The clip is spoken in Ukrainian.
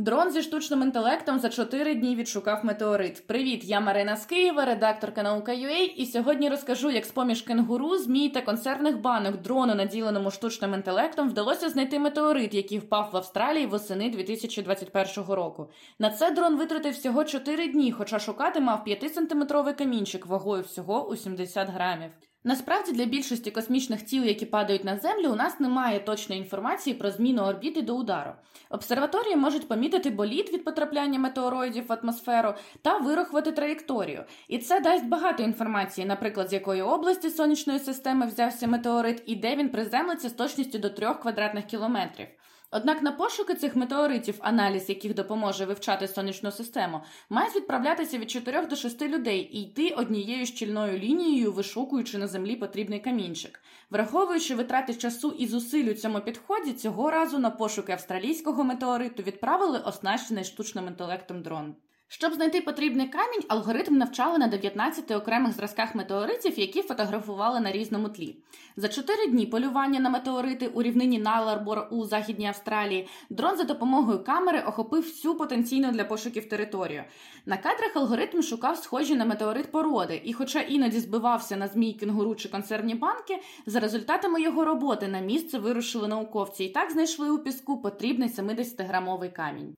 Дрон зі штучним інтелектом за 4 дні відшукав метеорит. Привіт, я Марина з Києва, редакторка наука.ua, і сьогодні розкажу, як з поміж кенгуру, змій та консервних банок дрону, наділеному штучним інтелектом, вдалося знайти метеорит, який впав в Австралії восени 2021 року. На це дрон витратив всього 4 дні, хоча шукати мав 5-сантиметровий камінчик вагою всього у 70 грамів. Насправді для більшості космічних тіл, які падають на землю, у нас немає точної інформації про зміну орбіти до удару. Обсерваторії можуть помітити боліт від потрапляння метеороїдів в атмосферу та вирахувати траєкторію. І це дасть багато інформації, наприклад, з якої області сонячної системи взявся метеорит і де він приземлиться з точністю до 3 квадратних кілометрів. Однак на пошуки цих метеоритів, аналіз яких допоможе вивчати сонячну систему, мають відправлятися від 4 до 6 людей і йти однією щільною лінією, вишукуючи на землі потрібний камінчик. Враховуючи витрати часу і зусиль у цьому підході, цього разу на пошуки австралійського метеориту відправили оснащений штучним інтелектом дрон. Щоб знайти потрібний камінь, алгоритм навчали на 19 окремих зразках метеоритів, які фотографували на різному тлі. За 4 дні полювання на метеорити у рівнині Наларбор у Західній Австралії дрон за допомогою камери охопив всю потенційну для пошуків територію. На кадрах алгоритм шукав схожі на метеорит породи, і, хоча іноді збивався на змій кенгуру чи консервні банки, за результатами його роботи на місце вирушили науковці і так знайшли у піску потрібний 70-грамовий камінь.